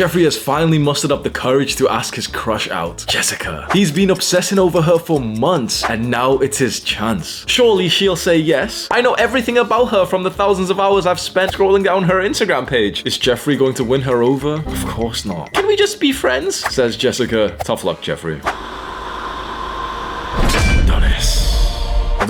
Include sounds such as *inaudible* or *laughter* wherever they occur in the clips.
Jeffrey has finally mustered up the courage to ask his crush out, Jessica. He's been obsessing over her for months, and now it's his chance. Surely she'll say yes. I know everything about her from the thousands of hours I've spent scrolling down her Instagram page. Is Jeffrey going to win her over? Of course not. Can we just be friends? Says Jessica. Tough luck, Jeffrey.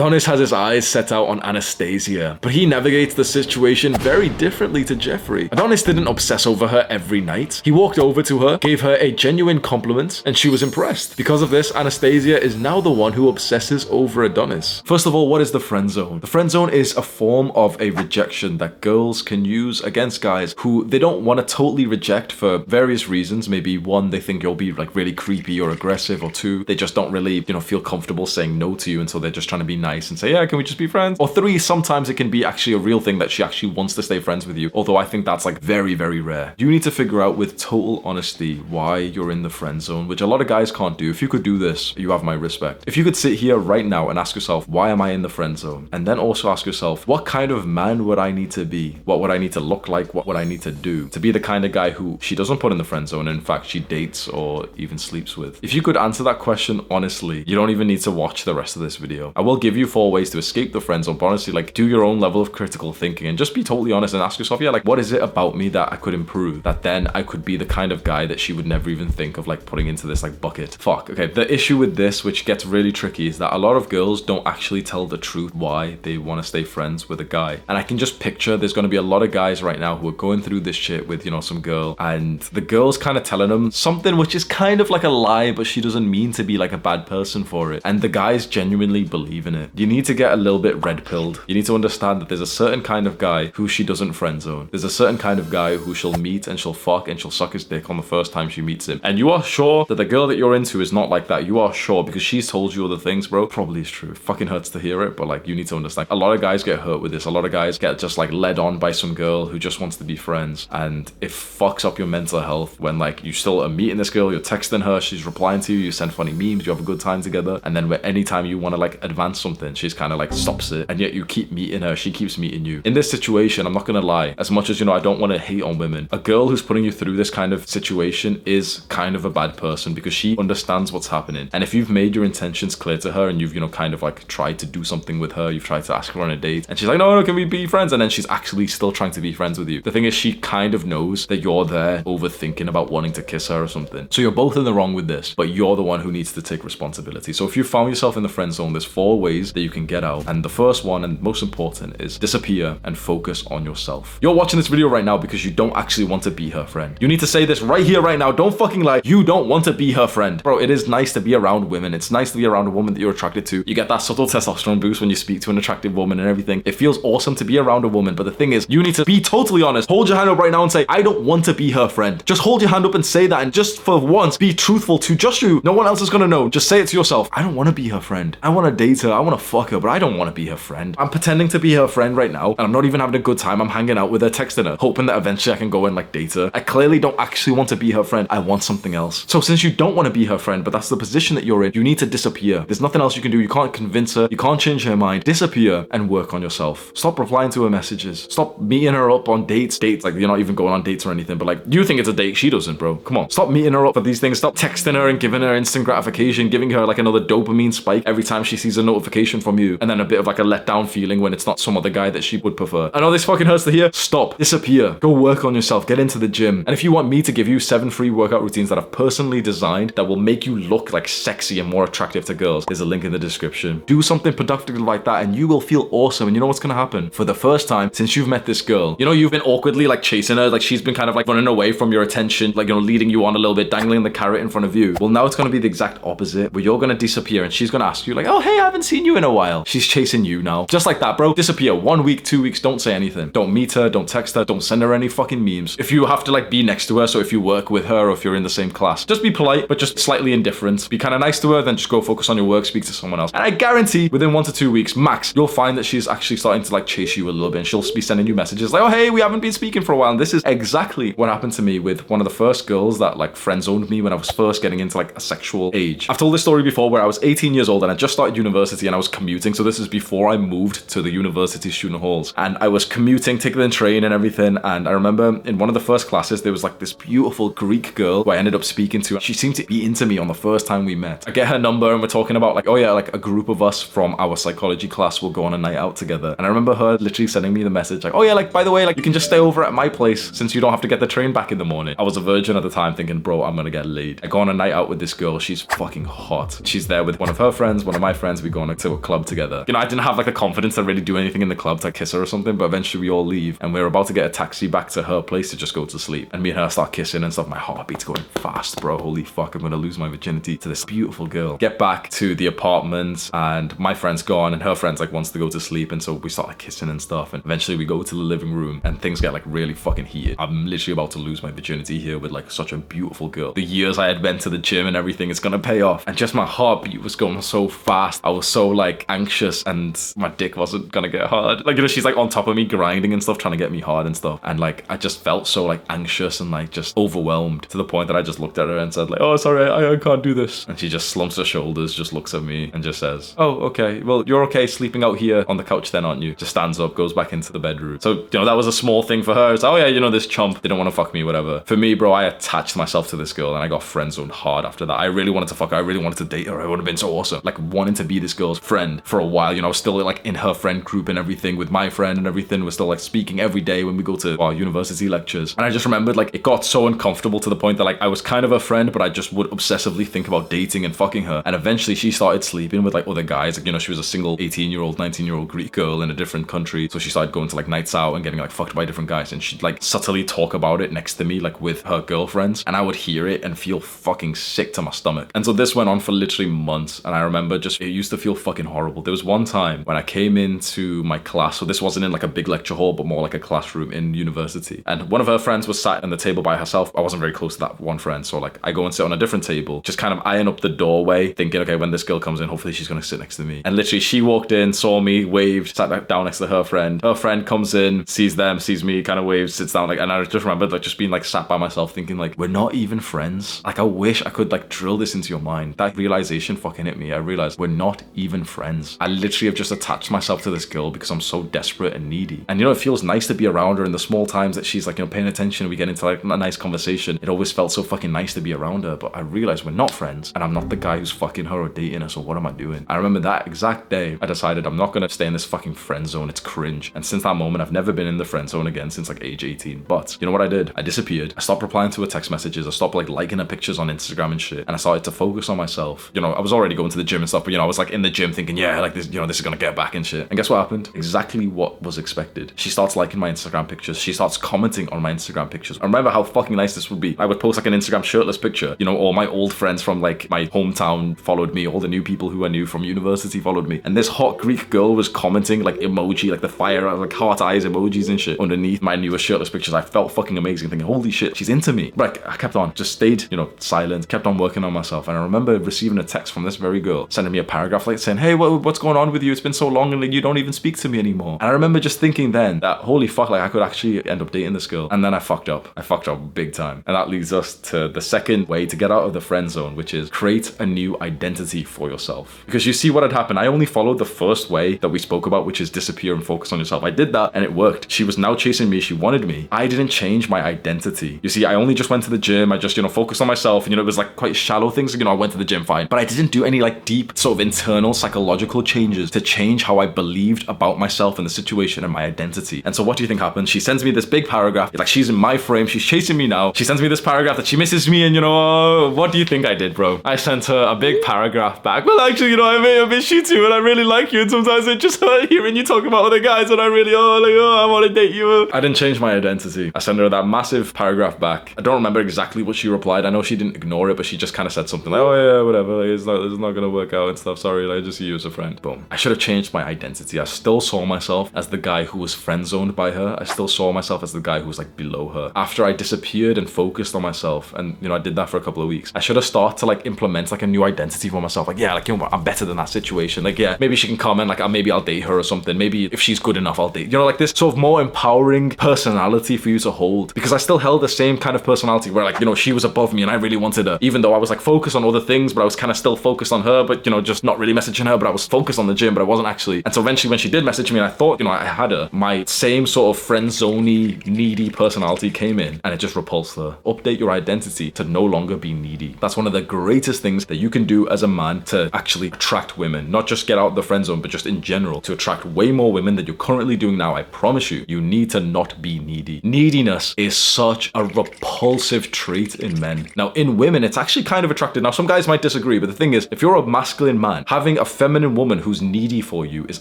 Adonis has his eyes set out on Anastasia, but he navigates the situation very differently to Jeffrey. Adonis didn't obsess over her every night. He walked over to her, gave her a genuine compliment, and she was impressed. Because of this, Anastasia is now the one who obsesses over Adonis. First of all, what is the friend zone? The friend zone is a form of a rejection that girls can use against guys who they don't want to totally reject for various reasons. Maybe one, they think you'll be like really creepy or aggressive, or two, they just don't really, you know, feel comfortable saying no to you, and so they're just trying to be nice and say, yeah, can we just be friends? Or three, sometimes it can be actually a real thing that she actually wants to stay friends with you. Although I think that's like very, very rare. You need to figure out with total honesty why you're in the friend zone, which a lot of guys can't do. If you could do this, you have my respect. If you could sit here right now and ask yourself, why am I in the friend zone? And then also ask yourself, what kind of man would I need to be? What would I need to look like? What would I need to do to be the kind of guy who she doesn't put in the friend zone? In fact, she dates or even sleeps with. If you could answer that question honestly, you don't even need to watch the rest of this video. I will give you four ways to escape the friend zone, but honestly, like do your own level of critical thinking and just be totally honest and ask yourself, yeah, like what is it about me that I could improve? That then I could be the kind of guy that she would never even think of like putting into this like bucket. Fuck. Okay, the issue with this, which gets really tricky, is that a lot of girls don't actually tell the truth why they want to stay friends with a guy. And I can just picture there's going to be a lot of guys right now who are going through this shit with, you know, some girl, and the girl's kind of telling them something which is kind of like a lie, but she doesn't mean to be like a bad person for it. And the guys genuinely believe in it. You need to get a little bit red pilled. You need to understand that there's a certain kind of guy who she doesn't friend zone. There's a certain kind of guy who she'll meet and she'll fuck and she'll suck his dick on the first time she meets him. And you are sure that the girl that you're into is not like that. You are sure because she's told you other things, bro. Probably is true. It fucking hurts to hear it, but like you need to understand. A lot of guys get hurt with this. A lot of guys get just like led on by some girl who just wants to be friends, and it fucks up your mental health when like you still are meeting this girl, you're texting her, she's replying to you, you send funny memes, you have a good time together, and then anytime you want to like advance something, she's kind of like stops it, and yet you keep meeting her, she keeps meeting you. In this situation, I'm not gonna lie, as much as you know, I don't want to hate on women. A girl who's putting you through this kind of situation is kind of a bad person because she understands what's happening. And if you've made your intentions clear to her and you've, you know, kind of like tried to do something with her, you've tried to ask her on a date, and she's like, no, no, can we be friends? And then she's actually still trying to be friends with you. The thing is, she kind of knows that you're there overthinking about wanting to kiss her or something. So you're both in the wrong with this, but you're the one who needs to take responsibility. So if you found yourself in the friend zone, there's four ways that you can get out. And the first one, and most important, is disappear and focus on yourself. You're watching this video right now because you don't actually want to be her friend. You need to say this right here, right now. Don't fucking lie. You don't want to be her friend. Bro, it is nice to be around women. It's nice to be around a woman that you're attracted to. You get that subtle testosterone boost when you speak to an attractive woman and everything. It feels awesome to be around a woman, but the thing is, you need to be totally honest. Hold your hand up right now and say, I don't want to be her friend. Just hold your hand up and say that, and just for once, be truthful to just you. No one else is gonna know. Just say it to yourself. I don't want to be her friend. I want to date her. I want to fuck her, but I don't want to be her friend. I'm pretending to be her friend right now, and I'm not even having a good time. I'm hanging out with her, texting her, hoping that eventually I can go and like date her. I clearly don't actually want to be her friend. I want something else. So since you don't want to be her friend, but that's the position that you're in, you need to disappear. There's nothing else you can do. You can't convince her. You can't change her mind. Disappear and work on yourself. Stop replying to her messages. Stop meeting her up on dates. Dates like you're not even going on dates or anything, but like you think it's a date, she doesn't, bro. Come on. Stop meeting her up for these things. Stop texting her and giving her instant gratification, giving her like another dopamine spike every time she sees a notification from you, and then a bit of like a letdown feeling when it's not some other guy that she would prefer. I know this fucking hurts to hear. Stop. Disappear. Go work on yourself. Get into the gym. And if you want me to give you seven free workout routines that I've personally designed that will make you look like sexy and more attractive to girls, there's a link in the description. Do something productive like that and you will feel awesome. And you know what's gonna happen? For the first time since you've met this girl, you know, you've been awkwardly like chasing her, like she's been kind of like running away from your attention, like, you know, leading you on a little bit, dangling the carrot in front of you. Well, now it's gonna be the exact opposite, where you're gonna disappear and she's gonna ask you, like, oh, hey, I haven't seen you in a while. She's chasing you now. Just like that, bro. Disappear. One week, two weeks, don't say anything. Don't meet her, don't text her, don't send her any fucking memes. If you have to like be next to her, so if you work with her or if you're in the same class, just be polite, but just slightly indifferent. Be kind of nice to her, then just go focus on your work, speak to someone else. And I guarantee within one to two weeks, max, you'll find that she's actually starting to like chase you a little bit and she'll be sending you messages like, oh, hey, we haven't been speaking for a while. And this is exactly what happened to me with one of the first girls that like friend zoned me when I was first getting into like a sexual age. I've told this story before where I was 18 years old and I just started university and I was commuting. So this is before I moved to the university student halls. And I was commuting, taking the train and everything. And I remember in one of the first classes, there was like this beautiful Greek girl who I ended up speaking to. She seemed to be into me on the first time we met. I get her number and we're talking about like, oh yeah, like a group of us from our psychology class will go on a night out together. And I remember her literally sending me the message like, oh yeah, like by the way, like you can just stay over at my place since you don't have to get the train back in the morning. I was a virgin at the time thinking, bro, I'm gonna get laid. I go on a night out with this girl. She's fucking hot. She's there with one of her friends, one of my friends. We go on to a club together. You know, I didn't have like the confidence to really do anything in the club to kiss her or something, but eventually we all leave and we're about to get a taxi back to her place to just go to sleep. And me and her start kissing and stuff. My heartbeat's going fast, bro. Holy fuck, I'm gonna lose my virginity to this beautiful girl. Get back to the apartment and my friend's gone and her friend's like wants to go to sleep. And so we start like kissing and stuff. And eventually we go to the living room and things get like really fucking heated. I'm literally about to lose my virginity here with like such a beautiful girl. The years I had been to the gym and everything is gonna pay off. And just my heartbeat was going so fast. I was so like anxious and my dick wasn't gonna get hard. Like, you know, she's like on top of me grinding and stuff, trying to get me hard and stuff. And like, I just felt so like anxious and like just overwhelmed to the point that I just looked at her and said like, oh, sorry, I, I can't do this. And she just slumps her shoulders, just looks at me and just says, oh, okay, well, you're okay sleeping out here on the couch then, aren't you? Just stands up, goes back into the bedroom. So, you know, that was a small thing for her. It's like, oh yeah, you know, this chump didn't want to fuck me, whatever. For me, bro, I attached myself to this girl and I got friend zoned hard after that. I really wanted to fuck her. I really wanted to date her. It would have been so awesome. Like wanting to be this girl's friend for a while. You know, I was still like in her friend group and everything with my friend and everything. We're still like speaking every day when we go to our university lectures. And I just remembered like it got so uncomfortable to the point that like I was kind of a friend, but I just would obsessively think about dating and fucking her. And eventually she started sleeping with like other guys. Like, you know, she was a single 18 year old, 19 year old Greek girl in a different country. So she started going to like nights out and getting like fucked by different guys. And she'd like subtly talk about it next to me, like with her girlfriends. And I would hear it and feel fucking sick to my stomach. And so this went on for literally months. And I remember just, it used to feel fucking horrible. There was one time when I came into my class. So this wasn't in like a big lecture hall, but more like a classroom in university. And one of her friends was sat on the table by herself. I wasn't very close to that one friend. So like I go and sit on a different table, just kind of eyeing up the doorway, thinking, okay, when this girl comes in, hopefully she's to sit next to me. And literally she walked in, saw me, waved, sat down next to her friend. Her friend comes in, sees them, sees me, kind of waves, sits down. Like, and I just remember like just being like sat by myself thinking like, we're not even friends. Like I wish I could like drill this into your mind. That realization fucking hit me. I realized we're not even friends. I literally have just attached myself to this girl because I'm so desperate and needy. And you know, it feels nice to be around her in the small times that she's like, you know, paying attention. And we get into like a nice conversation. It always felt so fucking nice to be around her. But I realized we're not friends and I'm not the guy who's fucking her or dating her. So what am I doing? I remember that exact day I decided I'm not gonna stay in this fucking friend zone. It's cringe. And since that moment, I've never been in the friend zone again since like age 18. But you know what I did? I disappeared. I stopped replying to her text messages. I stopped like liking her pictures on Instagram and shit. And I started to focus on myself. You know, I was already going to the gym and stuff, but you know, I was like in the gym thinking, yeah, like this, you know, this is gonna get back and shit. And guess what happened? Exactly what was expected. She starts liking my Instagram pictures. She starts commenting on my Instagram pictures. I remember how fucking nice this would be. I would post like an Instagram shirtless picture. You know, all my old friends from like my hometown followed me. All the new people who I knew from university followed me. And this hot Greek girl was commenting like emoji, like the fire, like heart eyes emojis and shit underneath my newest shirtless pictures. I felt fucking amazing, thinking, holy shit, she's into me. But I kept on, just stayed, you know, silent, kept on working on myself. And I remember receiving a text from this very girl sending me a paragraph like saying, hey, what, what's going on with you? It's been so long and like, you don't even speak to me anymore. And I remember just thinking then that holy fuck, like I could actually end up dating this girl. And then I fucked up. I fucked up big time. And that leads us to the second way to get out of the friend zone, which is create a new identity for yourself. Because you see what had happened. I only followed the first way that we spoke about, which is disappear and focus on yourself. I did that and it worked. She was now chasing me. She wanted me. I didn't change my identity. You see, I only just went to the gym. I just, you know, focused on myself. And, you know, it was like quite shallow things. You know, I went to the gym fine, but I didn't do any like deep sort of internal psychological changes to change how I believed about myself and the situation and my identity. And so what do you think happened? She sends me this big paragraph. Like she's in my frame. She's chasing me now. She sends me this paragraph that she misses me. And, you know, uh, what do you think I did, bro? I sent her a big paragraph back. Well, actually, you know, I may, I miss you too. And I really like you. And sometimes it just *laughs* hurt hearing you talk about other guys. And I really, oh, like, oh, I want to date you. I didn't change my identity. I sent her that massive paragraph back. I don't remember exactly what she replied. I know she didn't ignore it, but she just kind of said something like, oh, yeah, whatever. Like, it's not, it's not going to work out and stuff. Sorry. Like, I just see you as a friend. Boom. I should have changed my identity. I still saw myself as the guy who was friend zoned by her. I still saw myself as the guy who was like below her. After I disappeared and focused on myself, and you know, I did that for a couple of weeks, I should have started to like implement like a new identity for myself. Like, yeah, like, you know what, I'm better than that situation. Like, yeah, maybe she can comment, like, oh, maybe I'll date her or something. Maybe if she's good enough, I'll date. You know, like this sort of more empowering personality for you to hold. Because I still held the same kind of personality where, like, you know, she was above me and I really wanted her, even though I was like focused on other things, but I was kind of still focused on her, but you know, just not really messaging her, but I was focused on the gym, but I wasn't actually. And so eventually, when she did message me, and I thought, you know, I had her, my same sort of friend zoney, needy personality came in, and it just repulsed her. Update your identity to no longer be needy. That's one of the greatest things that you can do as a man to actually attract women, not just get out of the friend zone, but just in general to attract way more women than you're currently doing now. I promise you, you need to not be needy. Neediness is such a repulsive trait in men. Now, in women, it's actually kind of attractive. Now, some guys might disagree, but the thing is, if you're a masculine man, having a feminine woman who's needy for you is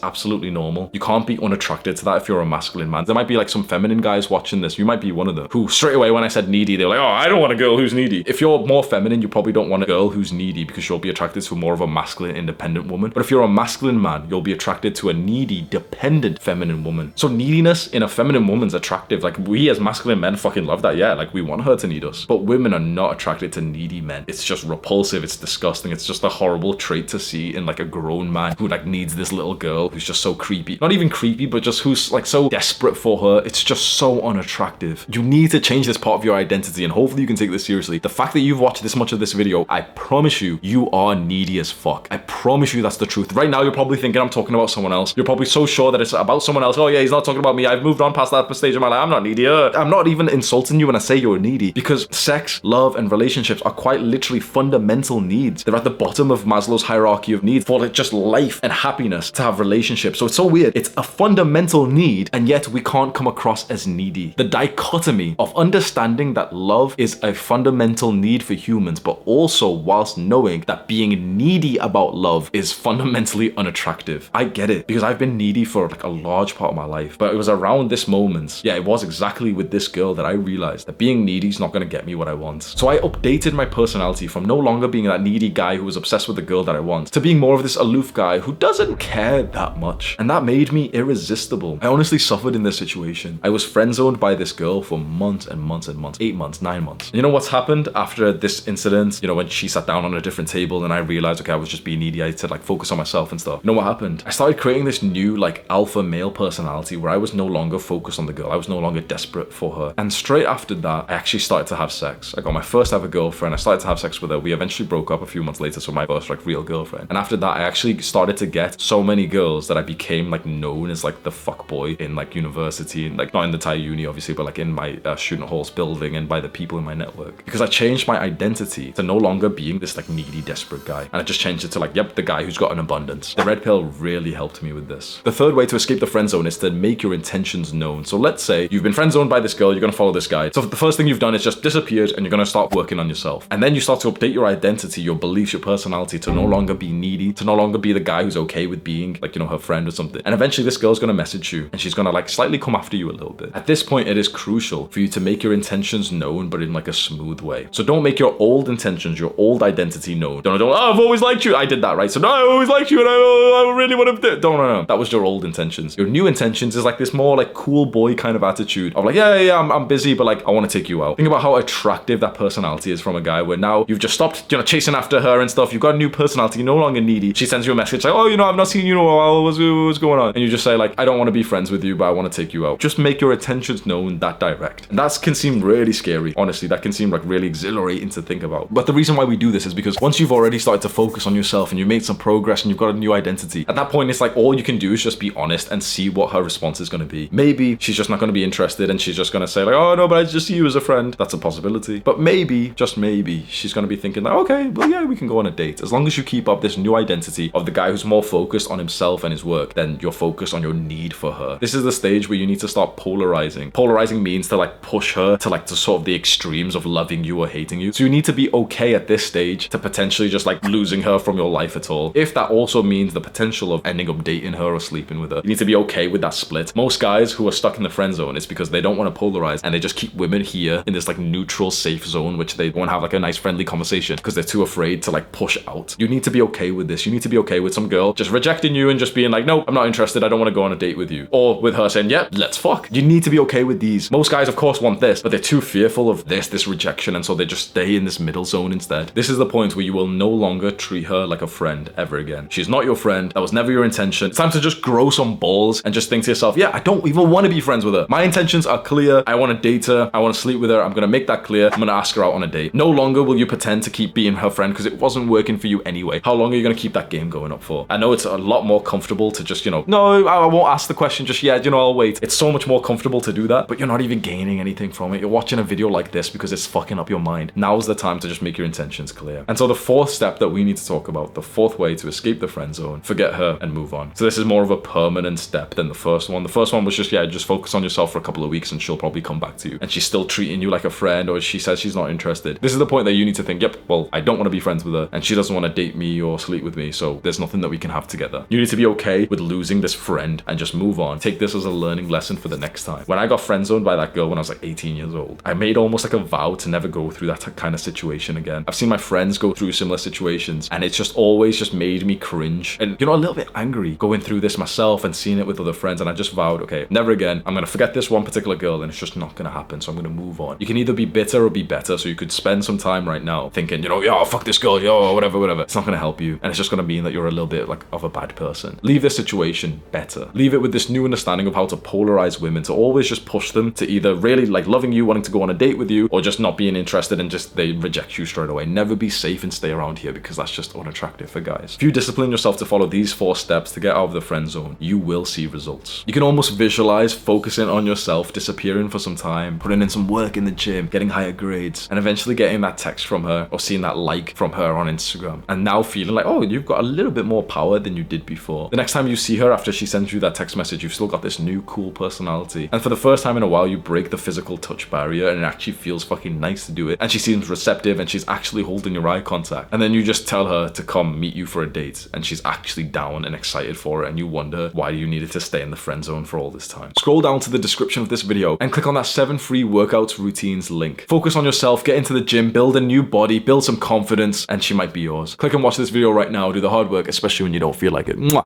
absolutely normal. You can't be unattracted to that if you're a masculine man. There might be like some feminine guys watching this. You might be one of them who straight away when I said needy, they're like, oh, I don't want a girl who's needy. If you're more feminine, you probably don't want a girl who's needy because you'll be attracted to more of a masculine, independent woman. But if you're a masculine man, you'll be attracted to a needy, dependent feminine woman. So neediness in a feminine woman's attractive. Like we as masculine men fucking love that. Yeah, like we want her to need us. But women are not attracted to needy men. It's just repulsive. It's disgusting. It's just a horrible trait to see in like a grown man who like needs this little girl who's just so creepy. Not even creepy, but just who's like so desperate for her. It's just so unattractive. You need to change this part of your identity and hopefully you can take this seriously. The fact that you've watched this much of this video, I promise you, you are needy as fuck. I promise you that's the truth. Right now, you're probably thinking I'm talking about someone else. You're probably so sure that it's about someone else. Oh yeah, he's not talking about me. I've moved on past that stage of my life. I'm not needy. Uh, I'm not even insulting you when I say you're needy because sex, love, and relationships are quite literally fundamental needs. They're at the bottom of Maslow's hierarchy of needs for just life and happiness to have relationships. So it's so weird. It's a fundamental need, and yet we can't come across as needy. The dichotomy of understanding that love is a fundamental need for humans, but also whilst knowing that being needy about love is fundamentally unattractive. I get it because I've been needy for like a large part of my life, but it was around this moment. Yeah, it was exactly with this girl that I realized that being needy is not going to get me what I want. So I updated my personality from no longer being that needy guy who was obsessed with the girl that I want to being more of this aloof guy who doesn't care that much. And that made me irresistible. I honestly suffered in this situation. I was friend zoned by this girl for months and months and months, eight months, nine months. You know what's happened after this incident? You know, when she sat down on a different table and I realized, okay, I was just being needy. I to like focus on myself and stuff. You know what happened? I started creating this new like alpha male personality where I was no longer focused on the girl. I was no longer desperate for her. And straight after that, I actually started to have sex. I got my first ever girlfriend. I started to have sex with her. We eventually broke up a few months later, so my first like real girlfriend. And after that, I actually started to get so many girls that I became like known as like the fuck boy in like university and like not in the entire uni obviously, but like in my uh, student halls building and by the people in my network. Because I changed my identity to no longer being this like needy, desperate guy. And I just changed it to like, yep, the guy who's got an abundance. The red pill really helped me with this. The third way to escape the friend zone is to make your intentions known. So let's say you've been friend zoned by this girl, you're gonna follow this guy. So the first thing you've done is just disappeared and you're gonna start working on yourself. And then you start to update your identity, your beliefs, your personality to no longer be needy, to no longer be the guy who's okay with being like, you know, her friend or something. And eventually this girl's gonna message you and she's gonna like slightly come after you a little bit. At this point, it is crucial for you to make your intentions known, but in like a smooth way. So don't make your old intentions, your old identity known. Don't, don't, oh, I've always liked you. I did that, right? So no, I always liked you and I, I really want to, don't, no, no. That was your old intentions. Your new intentions is like this more like cool boy kind of attitude of like, yeah, yeah, yeah I'm, I'm busy, but like, I want to take you out. Think about how attractive that personality is from a guy where now you've just stopped, you know, chasing after her and stuff. You've got a new personality, you're no longer needy. She sends you a message like, oh, you know, I've not seen you in a while. What's, what's going on? And you just say like, I don't want to be friends with you, but I want to take you out. Just make your intentions known that direct. And that can seem really scary. Honestly, that can seem like really exhilarating to think about. But the reason why we do this is because once you've already started to focus on yourself and you've made some progress and you've got a new identity, at that point, it's like all you can do is just be honest and see what her response is going to be. Maybe she's just not going to be interested and she's just going to say like, oh no, but I just see you as a friend. That's a possibility. But maybe, just maybe, she's going to be thinking like, okay, well yeah, we can go on a date. As long as you keep up this new identity of the guy who's more focused on himself and his work than you're focused on your need for her. This is the stage where you need to start polarizing. Polarizing means to like push her to like to sort of the extremes of loving you or hating you. So you need to be okay at this stage to potentially just like losing her from your life at all. If that also means the potential of ending up dating her or sleeping with her, you need to be okay with that split. Most guys who are stuck in the friend zone is because they don't want to polarize and they just keep women here in this like neutral, safe zone, which they want to have like a nice friendly conversation because they're too afraid to like push out. You need to be okay with this. You need to be okay with some girl just rejecting you and just being like, no, I'm not interested. I don't want to go on a date with you. Or with her saying, yeah, let's fuck. You need to be okay with these. Most guys, of course, want this, but they're too fearful of this, this rejection, and so they just stay in this middle zone instead. This is the point where you will no longer treat her like a friend ever again. She's not your friend. That was never your intention. It's time to just grow some balls and just think to yourself, yeah, I don't even want to be friends with her. My intentions are clear. I want to date her. I want to sleep with her. I'm going to make that clear. I'm going to ask her out on a date. No longer will you pretend to keep being her friend because it wasn't working for you anyway. How long are you going to keep that game going up for? I know it's a lot more comfortable to just, you know, no, I won't ask the question just yet, you know, I'll wait. It's so much more comfortable to do that, but you're not even gaining anything from it. You're watching a video like this because it's fucking up your mind. Now's the time to just make your intentions clear. And so the fourth step that we need to talk about, the fourth way to escape the friend zone, forget her and move on. So this is more of a permanent step than the first one. The first one was just, yeah, just focus on yourself for a couple of weeks and she'll probably come back to you. And she's still treating you like a friend or she says she's not interested. This is the point that you need to think, yep, well, I don't want to be friends with her and she doesn't want to date me or sleep with me, so there's nothing that we can have together. You need to be okay with losing this friend and just move on. Take this as a learning lesson for the next time. When I got friend zoned by that girl when I was like 18 years old, I made almost like a vow to never go through that kind of situation again. I've seen my friends go through similar situations and it's just always just made me cringe and, you know, a little bit angry going through this myself and seeing it with other friends. And I just vowed, okay, never again. I'm going to forget this one particular girl and it's just not going to happen. So I'm going to move on. You can either be bitter or be better. So you could spend some time right now thinking, you know, yeah, fuck this girl, yo, whatever, whatever. It's not going to help you. And it's just going to mean that you're a little bit like of a bad person. Leave this situation better. Leave it with this new understanding of how to polarize women, to always just push them to either really like loving you, wanting to go on a date with you, or just not being interested and just they reject you straight away. Never be safe and stay around here because that's just unattractive for guys. If you discipline yourself to follow these four steps to get out of the friend zone, you will see results. You can almost visualize focusing on yourself, disappearing for some time, putting in some work in the gym, getting higher grades, and eventually getting that text from her or seeing that like from her on Instagram. And now feeling like, oh, you've got a little bit more power than you did before. The next time you see her after she sends you that text message, you've still got this new cool personality. And for the first time in a while, you break the physical touch barrier and it actually feels fucking nice to do it. And she seems receptive and she's actually holding your eye contact. And then you just tell her to come meet you for a date and she's actually down and excited for it. And you wonder why you needed to stay in the friend zone for all this time. Scroll down to the description of this video and click on that seven free workouts routines link. Focus on yourself, get into the gym, build a new body, build some confidence, and she might be yours. Click and watch this video right now. Do hard work, especially when you don't feel like it. Mwah.